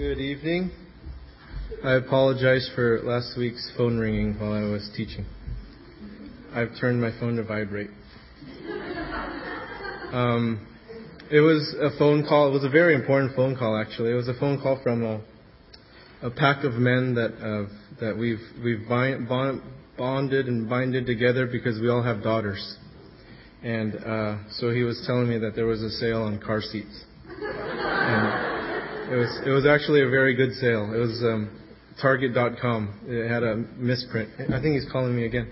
Good evening. I apologize for last week's phone ringing while I was teaching. I've turned my phone to vibrate. Um, it was a phone call. It was a very important phone call, actually. It was a phone call from a, a pack of men that uh, that we've we've bind, bond, bonded and binded together because we all have daughters. And uh, so he was telling me that there was a sale on car seats. It was it was actually a very good sale. It was um, Target.com. It had a misprint. I think he's calling me again.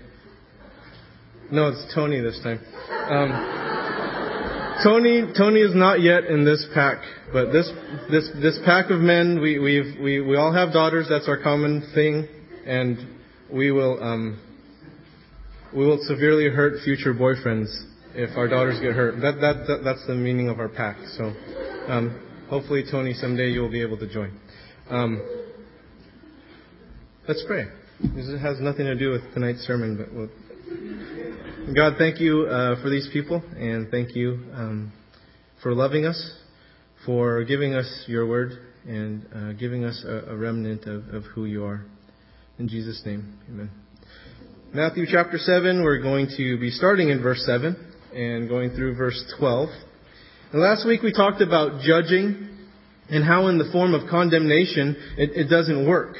No, it's Tony this time. Um, Tony Tony is not yet in this pack, but this this this pack of men we we've, we we all have daughters. That's our common thing, and we will um, we will severely hurt future boyfriends if our daughters get hurt. That, that, that that's the meaning of our pack. So um, hopefully, Tony, someday you will be able to join. Um, let's pray. This has nothing to do with tonight's sermon, but we'll, God, thank you uh, for these people, and thank you um, for loving us, for giving us your word, and uh, giving us a, a remnant of, of who you are. In Jesus' name, amen. Matthew chapter 7, we're going to be starting in verse 7 and going through verse 12. And last week we talked about judging and how in the form of condemnation it, it doesn't work.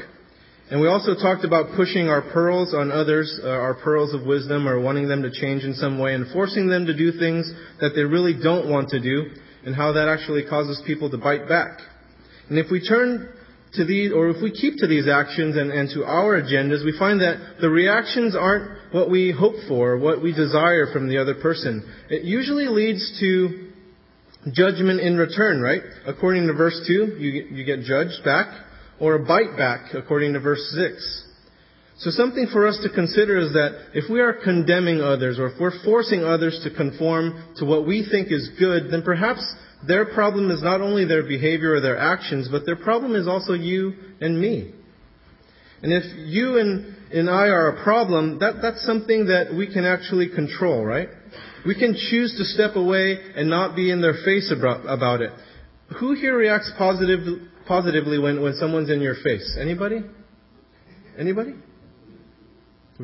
And we also talked about pushing our pearls on others, uh, our pearls of wisdom, or wanting them to change in some way and forcing them to do things that they really don't want to do, and how that actually causes people to bite back. And if we turn to these, or if we keep to these actions and, and to our agendas, we find that the reactions aren't what we hope for, what we desire from the other person. It usually leads to judgment in return, right? According to verse 2, you, you get judged back, or a bite back, according to verse 6. So something for us to consider is that if we are condemning others, or if we're forcing others to conform to what we think is good, then perhaps their problem is not only their behavior or their actions, but their problem is also you and me. And if you and, and I are a problem, that, that's something that we can actually control, right? We can choose to step away and not be in their face about, it. Who here reacts positive, positively when, when someone's in your face? Anybody? Anybody?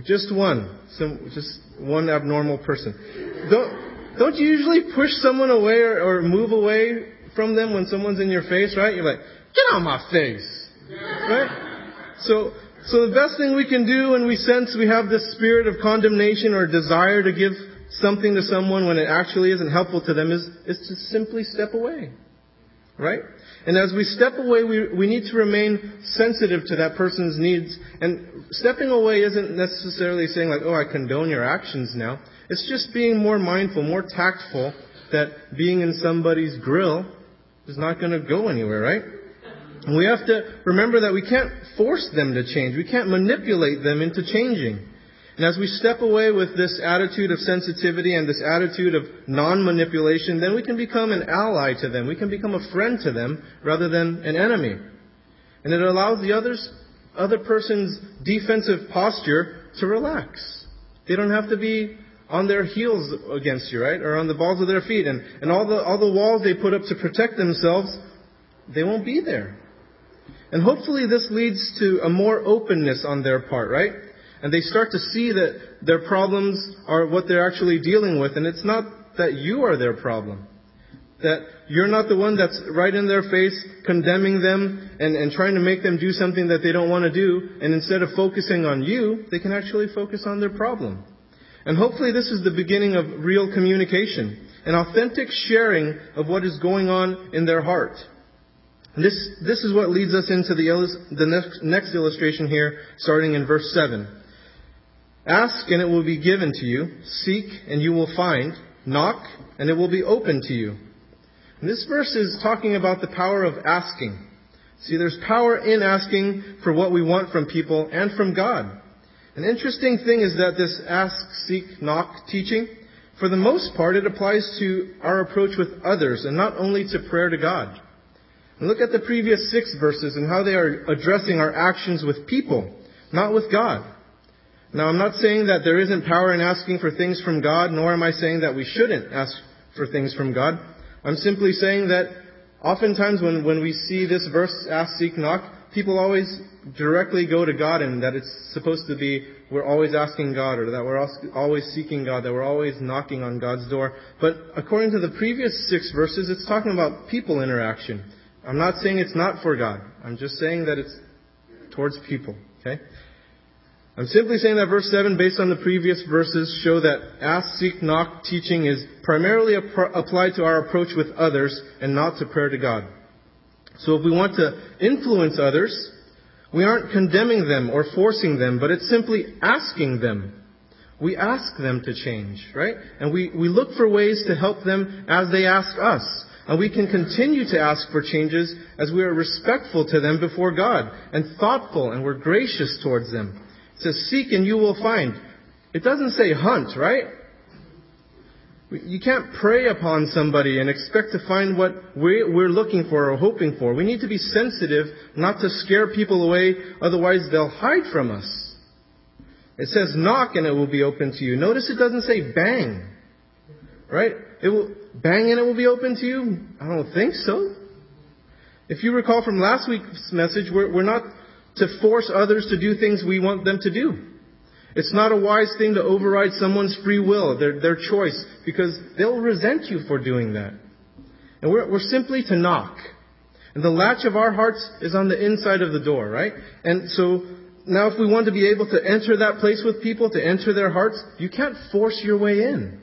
Just one. Some, just one abnormal person. Don't, don't you usually push someone away or, or move away from them when someone's in your face, right? You're like, get on my face. Right? So, so the best thing we can do when we sense we have this spirit of condemnation or desire to give something to someone when it actually isn't helpful to them is, is to simply step away. Right? And as we step away, we, we need to remain sensitive to that person's needs. And stepping away isn't necessarily saying like, oh, I condone your actions now. It's just being more mindful, more tactful that being in somebody's grill is not going to go anywhere, right? And we have to remember that we can't force them to change. We can't manipulate them into changing. And as we step away with this attitude of sensitivity and this attitude of non-manipulation, then we can become an ally to them. We can become a friend to them rather than an enemy. And it allows the others, other person's defensive posture to relax. They don't have to be on their heels against you, right? Or on the balls of their feet. And, and all the, all the walls they put up to protect themselves, they won't be there. And hopefully this leads to a more openness on their part, right? And they start to see that their problems are what they're actually dealing with. And it's not that you are their problem. That you're not the one that's right in their face condemning them and, and trying to make them do something that they don't want to do. And instead of focusing on you, they can actually focus on their problem. And hopefully this is the beginning of real communication, an authentic sharing of what is going on in their heart. This, this is what leads us into the, the next, next illustration here, starting in verse 7. Ask and it will be given to you. Seek and you will find. Knock and it will be open to you. And this verse is talking about the power of asking. See, there's power in asking for what we want from people and from God. An interesting thing is that this ask, seek, knock teaching, for the most part, it applies to our approach with others and not only to prayer to God. And look at the previous six verses and how they are addressing our actions with people, not with God. Now, I'm not saying that there isn't power in asking for things from God, nor am I saying that we shouldn't ask for things from God. I'm simply saying that oftentimes when, when we see this verse, ask, seek, knock, people always directly go to God and that it's supposed to be we're always asking God or that we're always seeking God, that we're always knocking on God's door. But according to the previous six verses, it's talking about people interaction. I'm not saying it's not for God. I'm just saying that it's towards people. Okay? I'm simply saying that verse 7, based on the previous verses, show that ask, seek, knock teaching is primarily applied to our approach with others and not to prayer to God. So if we want to influence others, we aren't condemning them or forcing them, but it's simply asking them. We ask them to change, right? And we, we look for ways to help them as they ask us. And we can continue to ask for changes as we are respectful to them before God and thoughtful and we're gracious towards them. Says, seek and you will find. It doesn't say hunt, right? You can't prey upon somebody and expect to find what we're looking for or hoping for. We need to be sensitive not to scare people away, otherwise they'll hide from us. It says knock and it will be open to you. Notice it doesn't say bang. Right? It will, bang and it will be open to you? I don't think so. If you recall from last week's message, we're, we're not to force others to do things we want them to do. It's not a wise thing to override someone's free will, their, their choice, because they'll resent you for doing that. And we're, we're simply to knock. And the latch of our hearts is on the inside of the door, right? And so now if we want to be able to enter that place with people, to enter their hearts, you can't force your way in.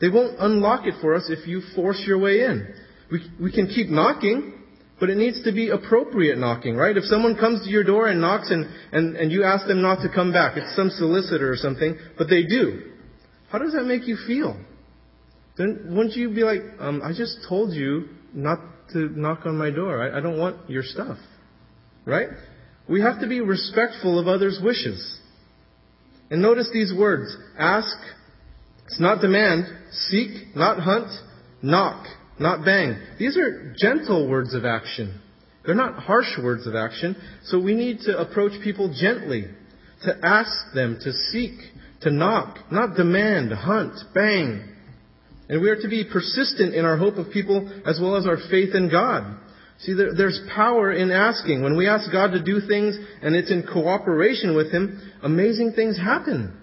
They won't unlock it for us if you force your way in. We, we can keep knocking, but it needs to be appropriate knocking, right? If someone comes to your door and knocks and, and, and you ask them not to come back, it's some solicitor or something, but they do. How does that make you feel? Then wouldn't you be like, um, I just told you not to knock on my door. I, I don't want your stuff. Right? We have to be respectful of others' wishes. And notice these words. Ask, it's not demand. Seek, not hunt. Knock, not bang. These are gentle words of action. They're not harsh words of action. So we need to approach people gently, to ask them, to seek, to knock, not demand, hunt, bang. And we are to be persistent in our hope of people as well as our faith in God. See, there, there's power in asking. When we ask God to do things and it's in cooperation with Him, amazing things happen.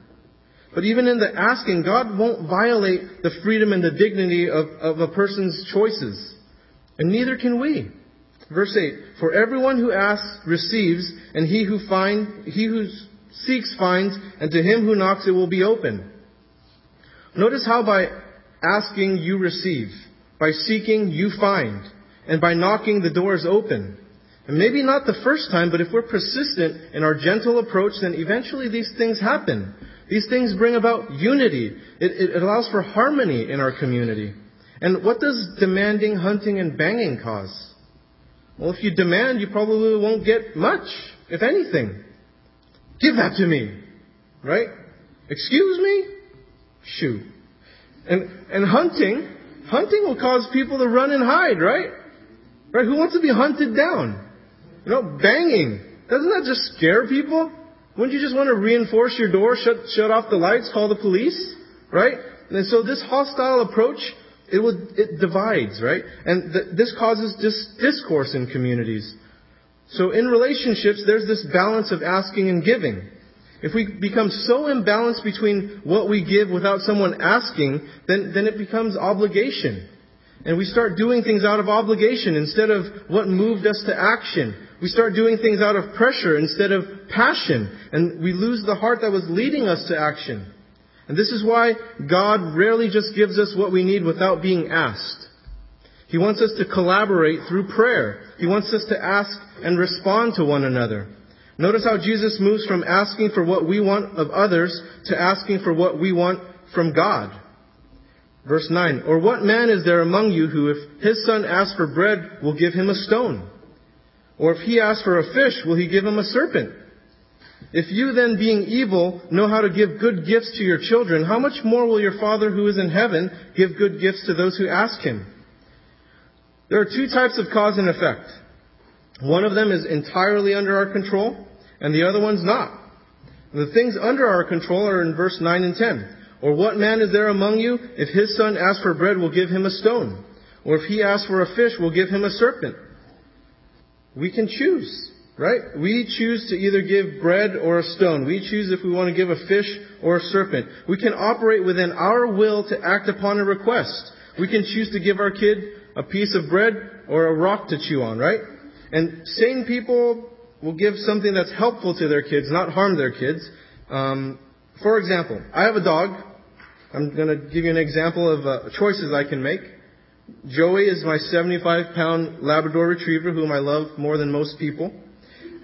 But even in the asking, God won't violate the freedom and the dignity of, of a person's choices. And neither can we. Verse 8, For everyone who asks receives, and he who find, he who seeks finds, and to him who knocks it will be open. Notice how by asking you receive, by seeking you find, and by knocking the door is open. And maybe not the first time, but if we're persistent in our gentle approach, then eventually these things happen. These things bring about unity. It, it, allows for harmony in our community. And what does demanding, hunting, and banging cause? Well, if you demand, you probably won't get much, if anything. Give that to me. Right? Excuse me? Shoot. And, and hunting, hunting will cause people to run and hide, right? Right? Who wants to be hunted down? You know, banging. Doesn't that just scare people? Wouldn't you just want to reinforce your door, shut, shut off the lights, call the police? Right? And so this hostile approach, it it divides, right? And th- this causes dis- discourse in communities. So in relationships, there's this balance of asking and giving. If we become so imbalanced between what we give without someone asking, then, then it becomes obligation. And we start doing things out of obligation instead of what moved us to action. We start doing things out of pressure instead of passion. And we lose the heart that was leading us to action. And this is why God rarely just gives us what we need without being asked. He wants us to collaborate through prayer. He wants us to ask and respond to one another. Notice how Jesus moves from asking for what we want of others to asking for what we want from God. Verse 9, Or what man is there among you who, if his son asks for bread, will give him a stone? Or if he asks for a fish, will he give him a serpent? If you then, being evil, know how to give good gifts to your children, how much more will your Father who is in heaven give good gifts to those who ask him? There are two types of cause and effect. One of them is entirely under our control, and the other one's not. The things under our control are in verse 9 and 10. Or what man is there among you, if his son asks for bread, will give him a stone? Or if he asks for a fish, we'll give him a serpent. We can choose, right? We choose to either give bread or a stone. We choose if we want to give a fish or a serpent. We can operate within our will to act upon a request. We can choose to give our kid a piece of bread or a rock to chew on, right? And sane people will give something that's helpful to their kids, not harm their kids. Um, for example, I have a dog. I'm going to give you an example of uh, choices I can make. Joey is my 75 pound Labrador Retriever, whom I love more than most people.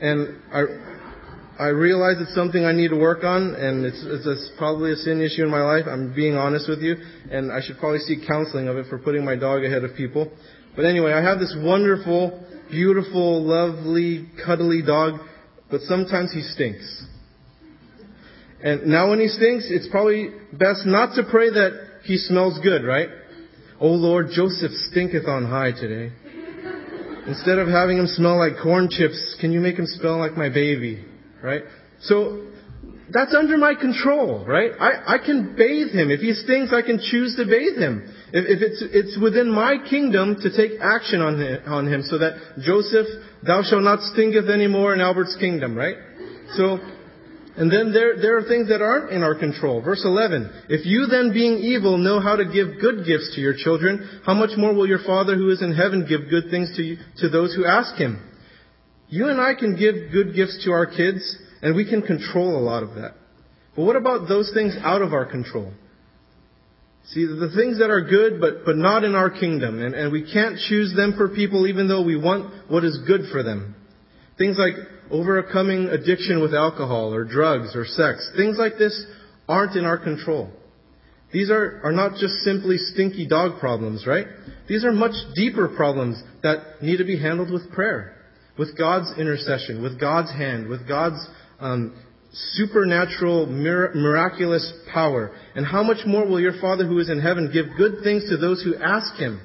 And I, I realize it's something I need to work on, and it's, it's, it's probably a sin issue in my life. I'm being honest with you, and I should probably seek counseling of it for putting my dog ahead of people. But anyway, I have this wonderful, beautiful, lovely, cuddly dog, but sometimes he stinks. And now when he stinks, it's probably best not to pray that he smells good, right? Oh Lord, Joseph stinketh on high today. Instead of having him smell like corn chips, can you make him smell like my baby? right? So that's under my control, right? I, I can bathe him. If he stinks, I can choose to bathe him. If, if it's, it's within my kingdom to take action on him, on him so that Joseph, thou shalt not stinketh anymore in Albert's kingdom, right? So, and then there, there are things that aren't in our control. Verse 11. If you then being evil know how to give good gifts to your children, how much more will your Father who is in heaven give good things to, you, to those who ask him? You and I can give good gifts to our kids, and we can control a lot of that. But what about those things out of our control? See, the things that are good, but, but not in our kingdom, and, and we can't choose them for people even though we want what is good for them. Things like overcoming addiction with alcohol or drugs or sex. Things like this aren't in our control. These are, are not just simply stinky dog problems, right? These are much deeper problems that need to be handled with prayer with God's intercession, with God's hand, with God's um, supernatural, mir- miraculous power. And how much more will your Father who is in heaven give good things to those who ask Him?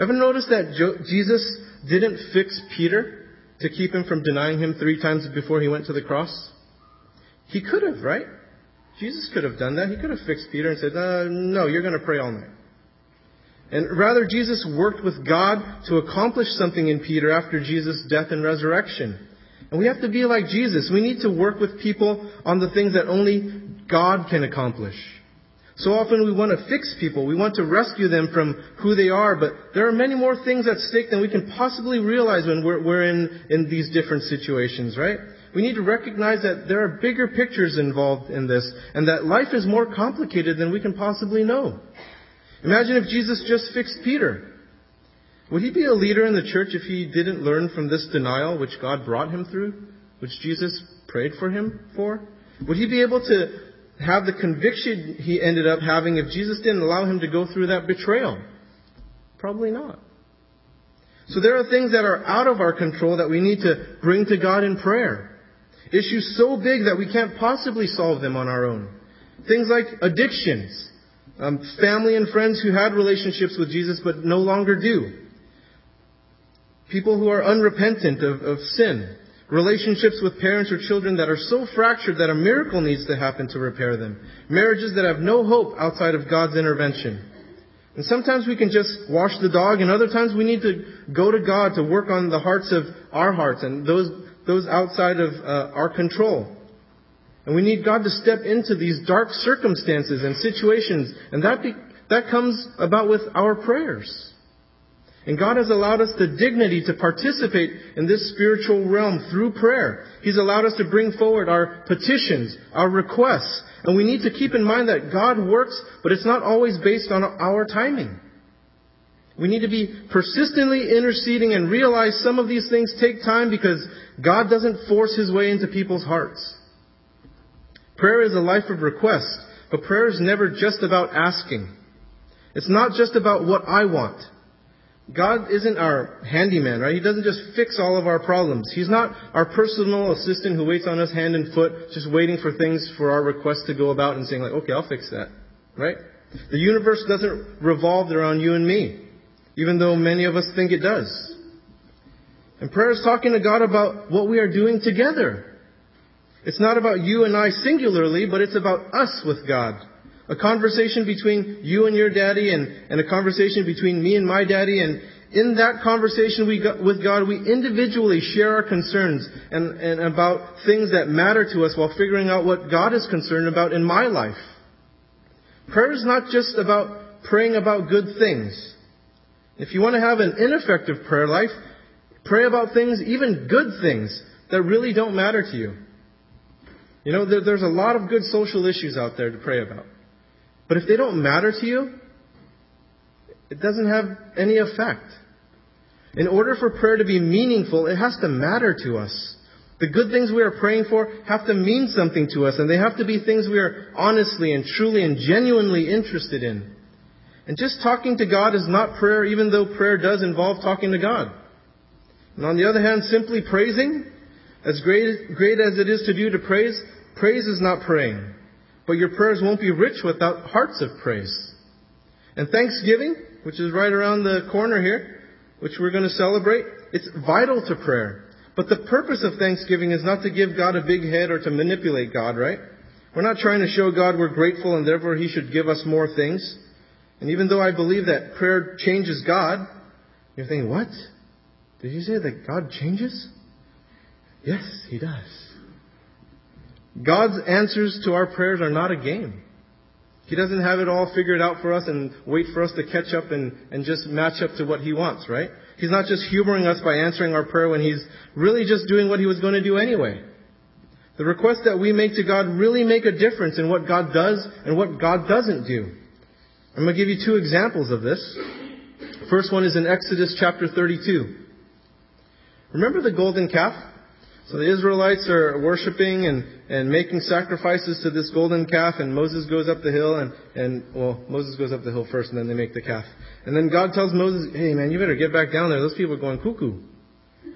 Ever notice that Jesus didn't fix Peter to keep him from denying Him three times before He went to the cross? He could have, right? Jesus could have done that. He could have fixed Peter and said, uh, no, you're going to pray all night. And rather, Jesus worked with God to accomplish something in Peter after Jesus' death and resurrection. And we have to be like Jesus. We need to work with people on the things that only God can accomplish. So often we want to fix people. We want to rescue them from who they are, but there are many more things at stake than we can possibly realize when we're, we're in, in these different situations, right? We need to recognize that there are bigger pictures involved in this, and that life is more complicated than we can possibly know. Imagine if Jesus just fixed Peter. Would he be a leader in the church if he didn't learn from this denial which God brought him through, which Jesus prayed for him for? Would he be able to have the conviction he ended up having if Jesus didn't allow him to go through that betrayal? Probably not. So there are things that are out of our control that we need to bring to God in prayer. Issues so big that we can't possibly solve them on our own. Things like addictions, um, family and friends who had relationships with Jesus but no longer do. People who are unrepentant of, of sin. Relationships with parents or children that are so fractured that a miracle needs to happen to repair them. Marriages that have no hope outside of God's intervention. And sometimes we can just wash the dog, and other times we need to go to God to work on the hearts of our hearts and those, those outside of uh, our control. And we need God to step into these dark circumstances and situations. And that, be, that comes about with our prayers. And God has allowed us the dignity to participate in this spiritual realm through prayer. He's allowed us to bring forward our petitions, our requests. And we need to keep in mind that God works, but it's not always based on our timing. We need to be persistently interceding and realize some of these things take time because God doesn't force His way into people's hearts. Prayer is a life of request, but prayer is never just about asking. It's not just about what I want. God isn't our handyman, right? He doesn't just fix all of our problems. He's not our personal assistant who waits on us hand and foot, just waiting for things for our requests to go about and saying like, okay, I'll fix that, right? The universe doesn't revolve around you and me, even though many of us think it does. And prayer is talking to God about what we are doing together. It's not about you and I singularly, but it's about us with God. A conversation between you and your daddy and, and a conversation between me and my daddy. And in that conversation we got, with God, we individually share our concerns and, and about things that matter to us while figuring out what God is concerned about in my life. Prayer is not just about praying about good things. If you want to have an ineffective prayer life, pray about things, even good things, that really don't matter to you. You know, there, there's a lot of good social issues out there to pray about. But if they don't matter to you, it doesn't have any effect. In order for prayer to be meaningful, it has to matter to us. The good things we are praying for have to mean something to us, and they have to be things we are honestly and truly and genuinely interested in. And just talking to God is not prayer, even though prayer does involve talking to God. And on the other hand, simply praising, as great, great as it is to do to praise, praise is not praying. But your prayers won't be rich without hearts of praise. And thanksgiving, which is right around the corner here, which we're going to celebrate, it's vital to prayer. But the purpose of thanksgiving is not to give God a big head or to manipulate God, right? We're not trying to show God we're grateful and therefore He should give us more things. And even though I believe that prayer changes God, you're thinking, what? Did you say that God changes? Yes, He does. God's answers to our prayers are not a game. He doesn't have it all figured out for us and wait for us to catch up and, and just match up to what He wants, right? He's not just humoring us by answering our prayer when He's really just doing what He was going to do anyway. The requests that we make to God really make a difference in what God does and what God doesn't do. I'm going to give you two examples of this. First one is in Exodus chapter 32. Remember the golden calf? So the Israelites are worshiping and, and making sacrifices to this golden calf, and Moses goes up the hill, and, and, well, Moses goes up the hill first, and then they make the calf. And then God tells Moses, hey man, you better get back down there. Those people are going cuckoo.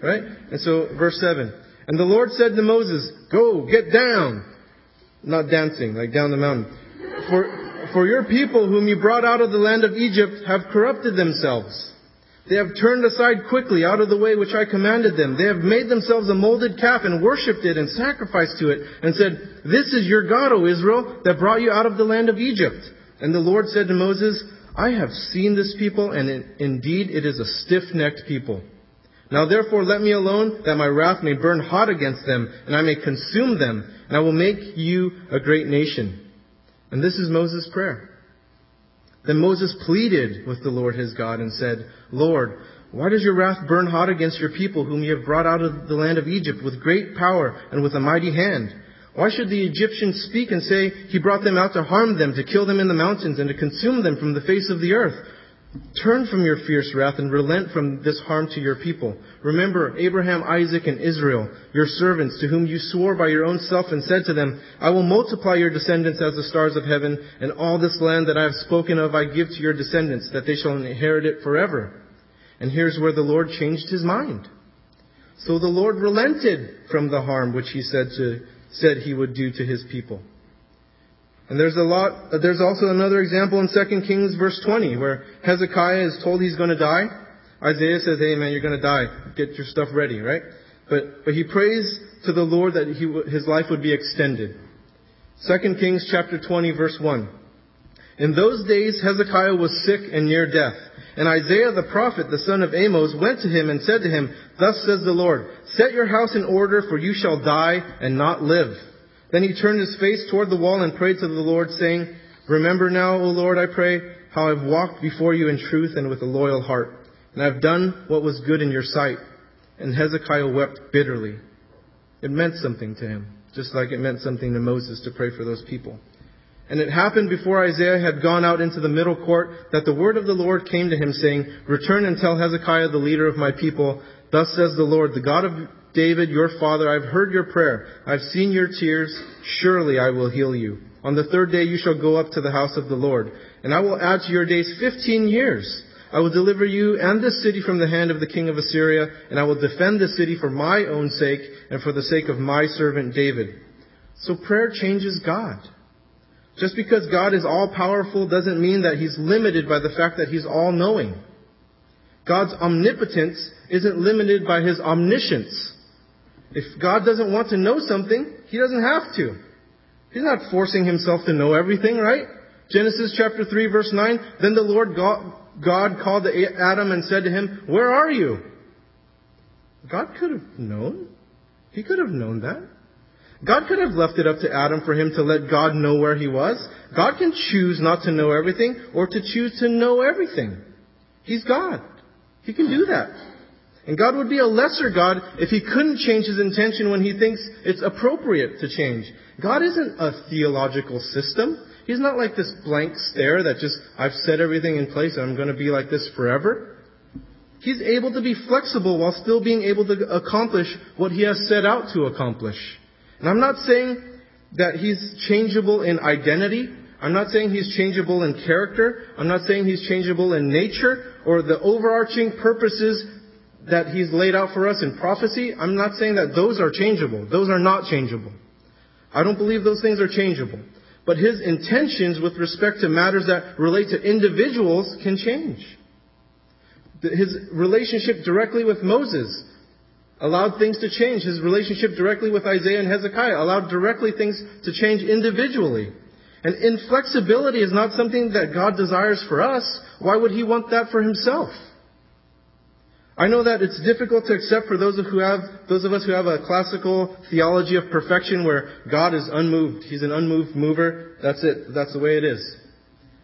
Right? And so, verse 7. And the Lord said to Moses, Go, get down. Not dancing, like down the mountain. For, for your people whom you brought out of the land of Egypt have corrupted themselves. They have turned aside quickly out of the way which I commanded them. They have made themselves a molded calf and worshipped it and sacrificed to it and said, This is your God, O Israel, that brought you out of the land of Egypt. And the Lord said to Moses, I have seen this people, and indeed it is a stiff-necked people. Now therefore let me alone, that my wrath may burn hot against them, and I may consume them, and I will make you a great nation. And this is Moses' prayer. Then Moses pleaded with the Lord his God and said, Lord, why does your wrath burn hot against your people whom you have brought out of the land of Egypt with great power and with a mighty hand? Why should the Egyptians speak and say, He brought them out to harm them, to kill them in the mountains, and to consume them from the face of the earth? Turn from your fierce wrath and relent from this harm to your people. Remember Abraham, Isaac, and Israel, your servants, to whom you swore by your own self and said to them, I will multiply your descendants as the stars of heaven, and all this land that I have spoken of I give to your descendants, that they shall inherit it forever. And here's where the Lord changed his mind. So the Lord relented from the harm which he said to, said he would do to his people. And there's a lot, there's also another example in 2 Kings verse 20 where Hezekiah is told he's going to die. Isaiah says, hey man, you're going to die. Get your stuff ready, right? But, but he prays to the Lord that he, his life would be extended. 2 Kings chapter 20 verse 1. In those days Hezekiah was sick and near death. And Isaiah the prophet, the son of Amos, went to him and said to him, Thus says the Lord, Set your house in order, for you shall die and not live. Then he turned his face toward the wall and prayed to the Lord, saying, Remember now, O Lord, I pray, how I've walked before you in truth and with a loyal heart, and I've done what was good in your sight. And Hezekiah wept bitterly. It meant something to him, just like it meant something to Moses to pray for those people. And it happened before Isaiah had gone out into the middle court that the word of the Lord came to him saying, Return and tell Hezekiah, the leader of my people, Thus says the Lord, the God of David, your father, I've heard your prayer. I've seen your tears. Surely I will heal you. On the third day you shall go up to the house of the Lord, and I will add to your days fifteen years. I will deliver you and this city from the hand of the king of Assyria, and I will defend the city for my own sake and for the sake of my servant David. So prayer changes God. Just because God is all powerful doesn't mean that he's limited by the fact that he's all knowing. God's omnipotence isn't limited by his omniscience. If God doesn't want to know something, He doesn't have to. He's not forcing Himself to know everything, right? Genesis chapter 3 verse 9, then the Lord God, God called Adam and said to him, Where are you? God could have known. He could have known that. God could have left it up to Adam for him to let God know where he was. God can choose not to know everything or to choose to know everything. He's God. He can do that. And God would be a lesser God if he couldn't change his intention when he thinks it's appropriate to change. God isn't a theological system. He's not like this blank stare that just, I've set everything in place and I'm going to be like this forever. He's able to be flexible while still being able to accomplish what he has set out to accomplish. And I'm not saying that he's changeable in identity. I'm not saying he's changeable in character. I'm not saying he's changeable in nature or the overarching purposes that he's laid out for us in prophecy. I'm not saying that those are changeable. Those are not changeable. I don't believe those things are changeable. But his intentions with respect to matters that relate to individuals can change. His relationship directly with Moses allowed things to change. His relationship directly with Isaiah and Hezekiah allowed directly things to change individually. And inflexibility is not something that God desires for us. Why would He want that for Himself? I know that it's difficult to accept for those of, who have, those of us who have a classical theology of perfection where God is unmoved. He's an unmoved mover. That's it. That's the way it is.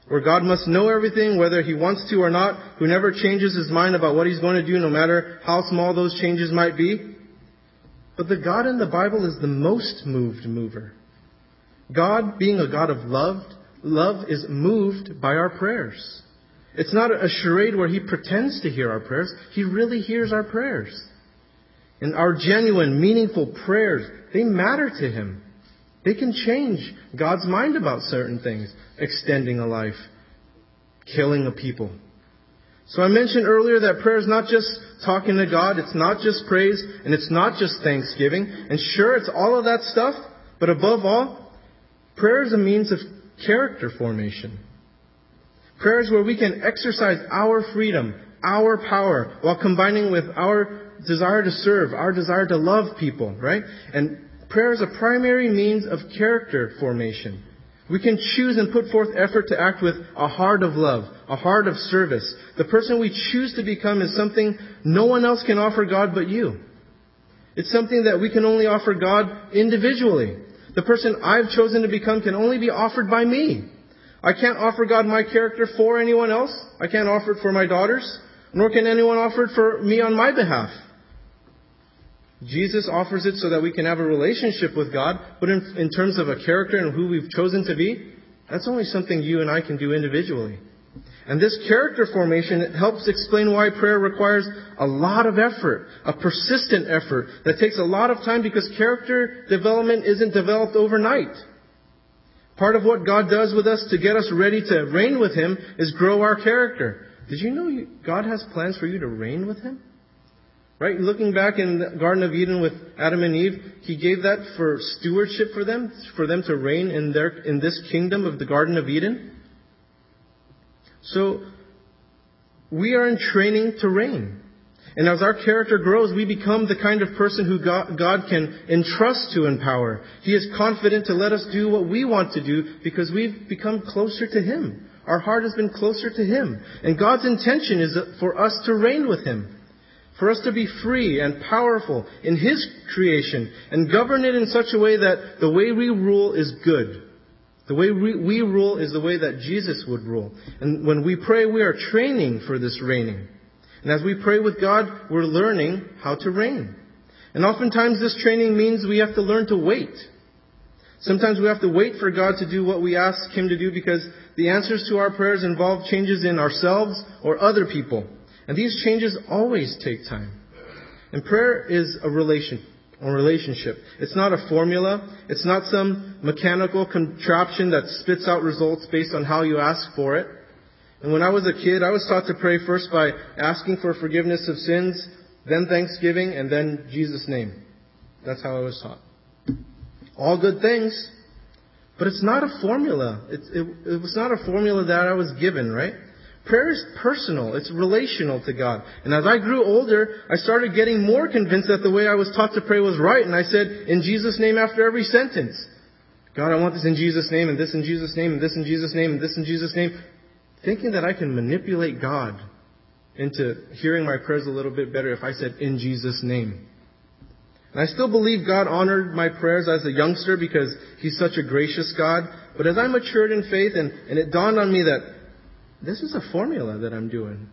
Where God must know everything, whether He wants to or not, who never changes His mind about what He's going to do, no matter how small those changes might be. But the God in the Bible is the most moved mover. God, being a God of love, love is moved by our prayers. It's not a charade where He pretends to hear our prayers. He really hears our prayers. And our genuine, meaningful prayers, they matter to Him. They can change God's mind about certain things. Extending a life. Killing a people. So I mentioned earlier that prayer is not just talking to God, it's not just praise, and it's not just thanksgiving. And sure, it's all of that stuff, but above all, prayer is a means of character formation. Prayers where we can exercise our freedom, our power, while combining with our desire to serve, our desire to love people, right? And prayer is a primary means of character formation. We can choose and put forth effort to act with a heart of love, a heart of service. The person we choose to become is something no one else can offer God but you. It's something that we can only offer God individually. The person I've chosen to become can only be offered by me. I can't offer God my character for anyone else. I can't offer it for my daughters, nor can anyone offer it for me on my behalf. Jesus offers it so that we can have a relationship with God, but in, in terms of a character and who we've chosen to be, that's only something you and I can do individually. And this character formation helps explain why prayer requires a lot of effort, a persistent effort that takes a lot of time because character development isn't developed overnight. Part of what God does with us to get us ready to reign with Him is grow our character. Did you know God has plans for you to reign with Him? Right? Looking back in the Garden of Eden with Adam and Eve, He gave that for stewardship for them, for them to reign in their, in this kingdom of the Garden of Eden. So, we are in training to reign. And as our character grows, we become the kind of person who God, God, can entrust to empower. He is confident to let us do what we want to do because we've become closer to Him. Our heart has been closer to Him. And God's intention is for us to reign with Him. For us to be free and powerful in His creation and govern it in such a way that the way we rule is good. The way we, we rule is the way that Jesus would rule. And when we pray, we are training for this reigning. And as we pray with God, we're learning how to reign. And oftentimes this training means we have to learn to wait. Sometimes we have to wait for God to do what we ask Him to do because the answers to our prayers involve changes in ourselves or other people. And these changes always take time. And prayer is a relation, a relationship. It's not a formula. It's not some mechanical contraption that spits out results based on how you ask for it. And when I was a kid, I was taught to pray first by asking for forgiveness of sins, then thanksgiving, and then Jesus' name. That's how I was taught. All good things, but it's not a formula. It, it, it was not a formula that I was given, right? Prayer is personal. It's relational to God. And as I grew older, I started getting more convinced that the way I was taught to pray was right. And I said, in Jesus' name after every sentence. God, I want this in Jesus' name, and this in Jesus' name, and this in Jesus' name, and this in Jesus' name. Thinking that I can manipulate God into hearing my prayers a little bit better if I said, in Jesus' name. And I still believe God honored my prayers as a youngster because He's such a gracious God. But as I matured in faith and, and it dawned on me that this is a formula that I'm doing.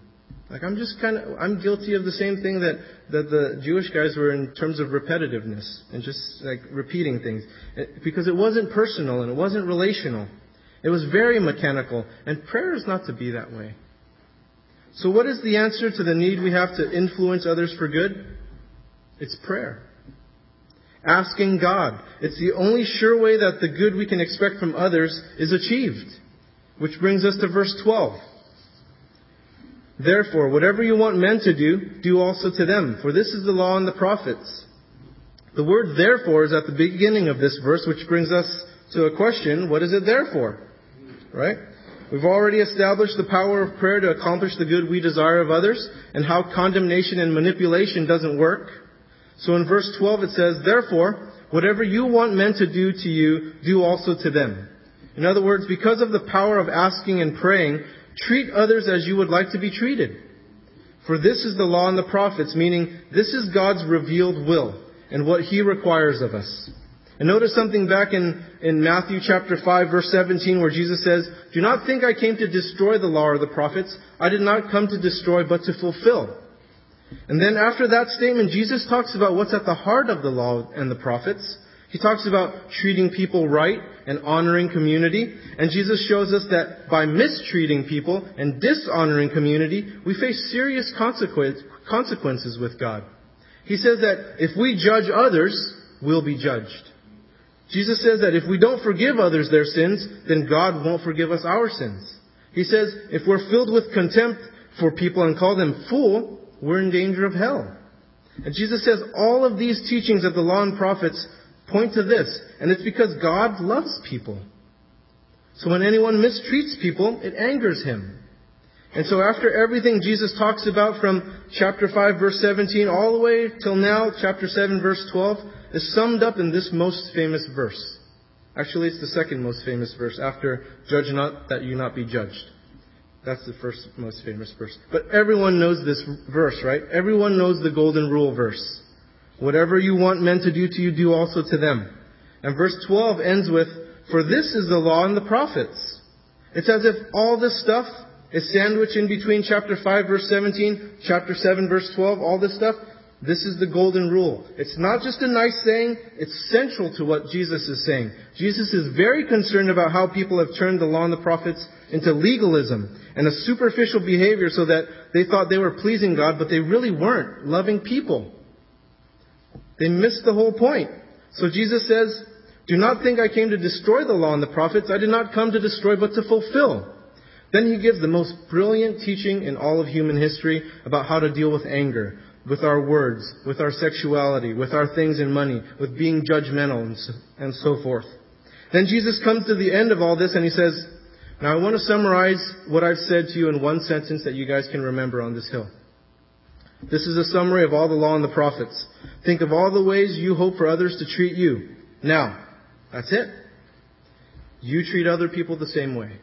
Like I'm just kind of, I'm guilty of the same thing that, that the Jewish guys were in terms of repetitiveness and just like repeating things. Because it wasn't personal and it wasn't relational. It was very mechanical. And prayer is not to be that way. So what is the answer to the need we have to influence others for good? It's prayer. Asking God. It's the only sure way that the good we can expect from others is achieved. Which brings us to verse 12. Therefore, whatever you want men to do, do also to them, for this is the law and the prophets. The word therefore is at the beginning of this verse, which brings us to a question, what is it there for? Right? We've already established the power of prayer to accomplish the good we desire of others, and how condemnation and manipulation doesn't work. So in verse 12 it says, Therefore, whatever you want men to do to you, do also to them. In other words, because of the power of asking and praying, Treat others as you would like to be treated. For this is the law and the prophets, meaning this is God's revealed will and what He requires of us. And notice something back in, in Matthew chapter 5 verse 17 where Jesus says, Do not think I came to destroy the law or the prophets. I did not come to destroy but to fulfill. And then after that statement, Jesus talks about what's at the heart of the law and the prophets. He talks about treating people right and honoring community. And Jesus shows us that by mistreating people and dishonoring community, we face serious consequences with God. He says that if we judge others, we'll be judged. Jesus says that if we don't forgive others their sins, then God won't forgive us our sins. He says if we're filled with contempt for people and call them fool, we're in danger of hell. And Jesus says all of these teachings of the law and prophets point to this, and it's because God loves people. So when anyone mistreats people, it angers him. And so after everything Jesus talks about from chapter 5 verse 17 all the way till now, chapter 7 verse 12, is summed up in this most famous verse. Actually, it's the second most famous verse after judge not that you not be judged. That's the first most famous verse. But everyone knows this verse, right? Everyone knows the golden rule verse. Whatever you want men to do to you, do also to them. And verse 12 ends with, For this is the law and the prophets. It's as if all this stuff is sandwiched in between chapter 5 verse 17, chapter 7 verse 12, all this stuff. This is the golden rule. It's not just a nice saying, it's central to what Jesus is saying. Jesus is very concerned about how people have turned the law and the prophets into legalism and a superficial behavior so that they thought they were pleasing God, but they really weren't loving people. They missed the whole point. So Jesus says, Do not think I came to destroy the law and the prophets. I did not come to destroy, but to fulfill. Then he gives the most brilliant teaching in all of human history about how to deal with anger, with our words, with our sexuality, with our things and money, with being judgmental, and so, and so forth. Then Jesus comes to the end of all this and he says, Now I want to summarize what I've said to you in one sentence that you guys can remember on this hill. This is a summary of all the law and the prophets. Think of all the ways you hope for others to treat you. Now, that's it. You treat other people the same way.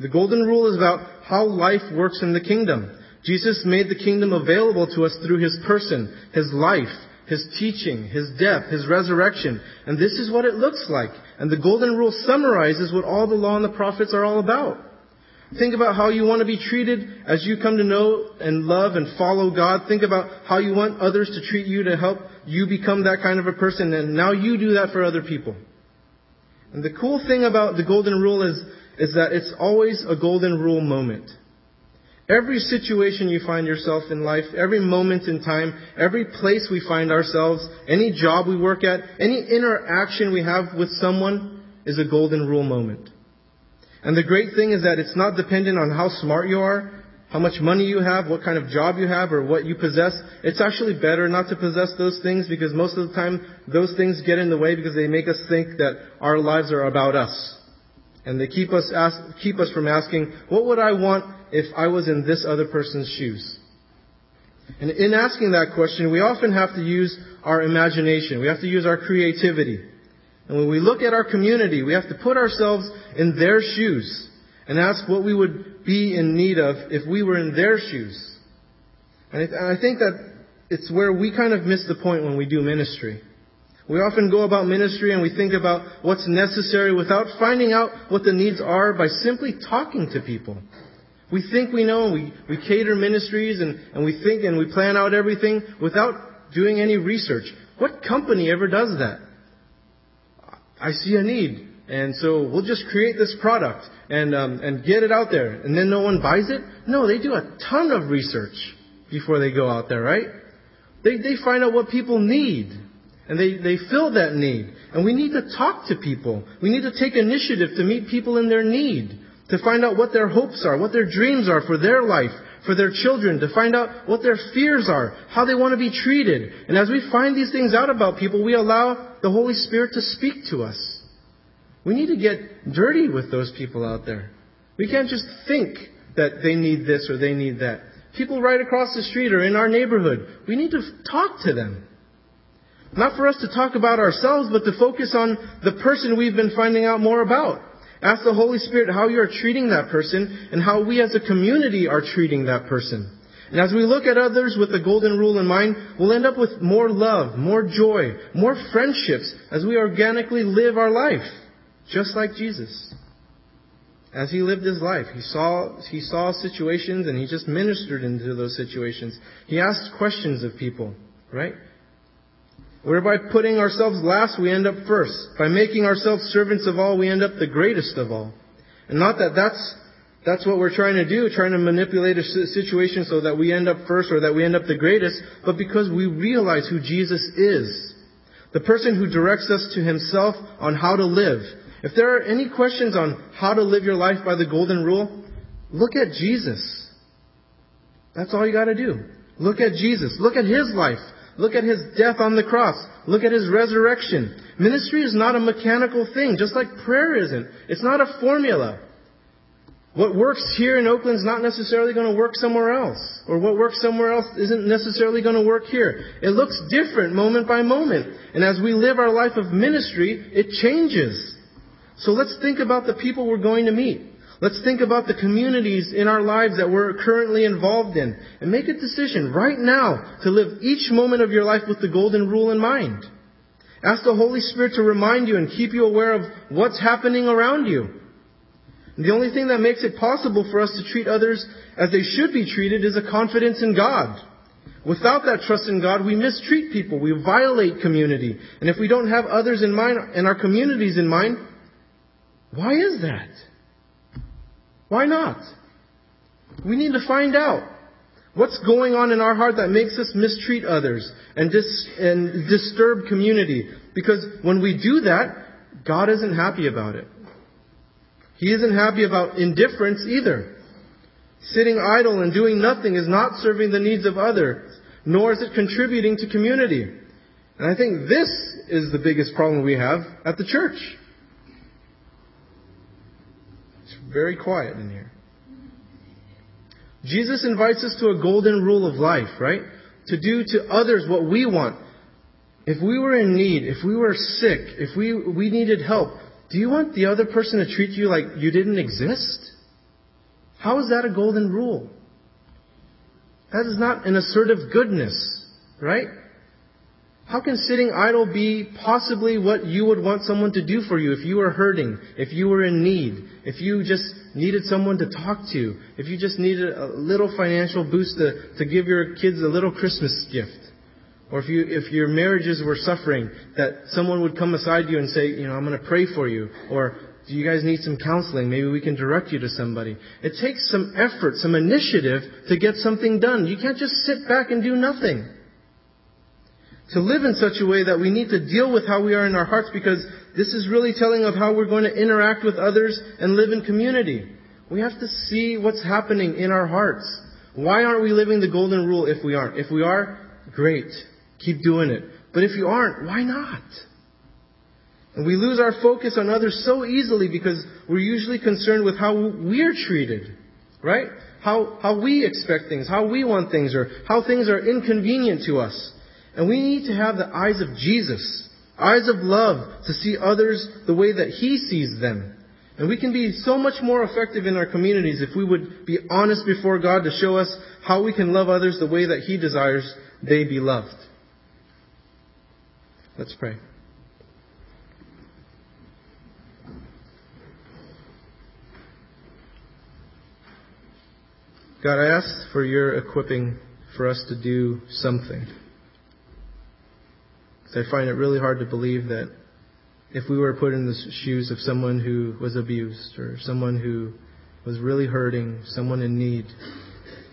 The golden rule is about how life works in the kingdom. Jesus made the kingdom available to us through his person, his life, his teaching, his death, his resurrection. And this is what it looks like. And the golden rule summarizes what all the law and the prophets are all about. Think about how you want to be treated as you come to know and love and follow God. Think about how you want others to treat you to help you become that kind of a person. And now you do that for other people. And the cool thing about the golden rule is, is that it's always a golden rule moment. Every situation you find yourself in life, every moment in time, every place we find ourselves, any job we work at, any interaction we have with someone is a golden rule moment. And the great thing is that it's not dependent on how smart you are, how much money you have, what kind of job you have, or what you possess. It's actually better not to possess those things because most of the time those things get in the way because they make us think that our lives are about us. And they keep us, ask, keep us from asking, what would I want if I was in this other person's shoes? And in asking that question, we often have to use our imagination. We have to use our creativity. And when we look at our community, we have to put ourselves in their shoes and ask what we would be in need of if we were in their shoes. And I think that it's where we kind of miss the point when we do ministry. We often go about ministry and we think about what's necessary without finding out what the needs are by simply talking to people. We think we know, we, we cater ministries and, and we think and we plan out everything without doing any research. What company ever does that? I see a need, and so we'll just create this product and, um, and get it out there, and then no one buys it? No, they do a ton of research before they go out there, right? They, they find out what people need. And they, they fill that need. And we need to talk to people. We need to take initiative to meet people in their need. To find out what their hopes are, what their dreams are for their life, for their children. To find out what their fears are, how they want to be treated. And as we find these things out about people, we allow the Holy Spirit to speak to us. We need to get dirty with those people out there. We can't just think that they need this or they need that. People right across the street or in our neighborhood, we need to talk to them. Not for us to talk about ourselves, but to focus on the person we've been finding out more about. Ask the Holy Spirit how you are treating that person and how we as a community are treating that person. And as we look at others with the golden rule in mind, we'll end up with more love, more joy, more friendships as we organically live our life, just like Jesus as he lived his life. He saw, he saw situations and he just ministered into those situations. He asked questions of people, right? Where by putting ourselves last, we end up first. By making ourselves servants of all, we end up the greatest of all. And not that that's, that's what we're trying to do, trying to manipulate a situation so that we end up first or that we end up the greatest, but because we realize who Jesus is. The person who directs us to himself on how to live, if there are any questions on how to live your life by the golden rule, look at Jesus. That's all you gotta do. Look at Jesus. Look at His life. Look at His death on the cross. Look at His resurrection. Ministry is not a mechanical thing, just like prayer isn't. It's not a formula. What works here in Oakland is not necessarily going to work somewhere else. Or what works somewhere else isn't necessarily going to work here. It looks different moment by moment. And as we live our life of ministry, it changes. So let's think about the people we're going to meet. Let's think about the communities in our lives that we're currently involved in and make a decision right now to live each moment of your life with the golden rule in mind. Ask the Holy Spirit to remind you and keep you aware of what's happening around you. The only thing that makes it possible for us to treat others as they should be treated is a confidence in God. Without that trust in God, we mistreat people. We violate community. And if we don't have others in mind and our communities in mind, why is that? Why not? We need to find out. What's going on in our heart that makes us mistreat others and, dis- and disturb community? Because when we do that, God isn't happy about it. He isn't happy about indifference either. Sitting idle and doing nothing is not serving the needs of others, nor is it contributing to community. And I think this is the biggest problem we have at the church. Very quiet in here. Jesus invites us to a golden rule of life, right? To do to others what we want. If we were in need, if we were sick, if we, we needed help, do you want the other person to treat you like you didn't exist? How is that a golden rule? That is not an assertive goodness, right? How can sitting idle be possibly what you would want someone to do for you if you were hurting, if you were in need, if you just needed someone to talk to, if you just needed a little financial boost to, to give your kids a little Christmas gift? Or if you, if your marriages were suffering, that someone would come aside you and say, you know, I'm going to pray for you. Or, do you guys need some counseling? Maybe we can direct you to somebody. It takes some effort, some initiative to get something done. You can't just sit back and do nothing to live in such a way that we need to deal with how we are in our hearts because this is really telling of how we're going to interact with others and live in community. We have to see what's happening in our hearts. Why aren't we living the golden rule if we aren't? If we are, great. Keep doing it. But if you aren't, why not? And we lose our focus on others so easily because we're usually concerned with how we're treated. Right? How, how we expect things, how we want things, or how things are inconvenient to us. And we need to have the eyes of Jesus, eyes of love to see others the way that He sees them. And we can be so much more effective in our communities if we would be honest before God to show us how we can love others the way that He desires they be loved. Let's pray. God, I ask for your equipping for us to do something. I find it really hard to believe that if we were put in the shoes of someone who was abused or someone who was really hurting, someone in need,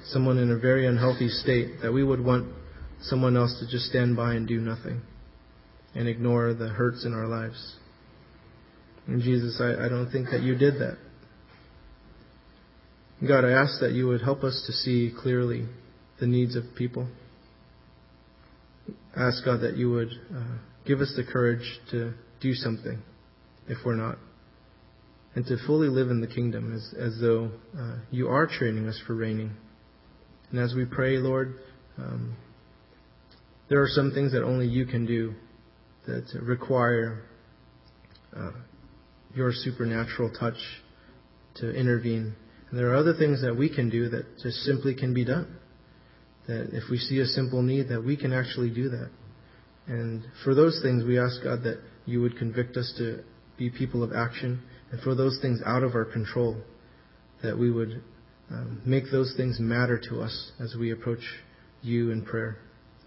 someone in a very unhealthy state, that we would want someone else to just stand by and do nothing and ignore the hurts in our lives. And Jesus, I, I don't think that you did that. God, I ask that you would help us to see clearly the needs of people. Ask God that you would uh, give us the courage to do something if we're not. And to fully live in the kingdom as, as though uh, you are training us for reigning. And as we pray, Lord, um, there are some things that only you can do that require uh, your supernatural touch to intervene. And there are other things that we can do that just simply can be done. That if we see a simple need, that we can actually do that. And for those things, we ask God that you would convict us to be people of action, and for those things out of our control, that we would um, make those things matter to us as we approach you in prayer.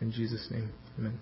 In Jesus' name, amen.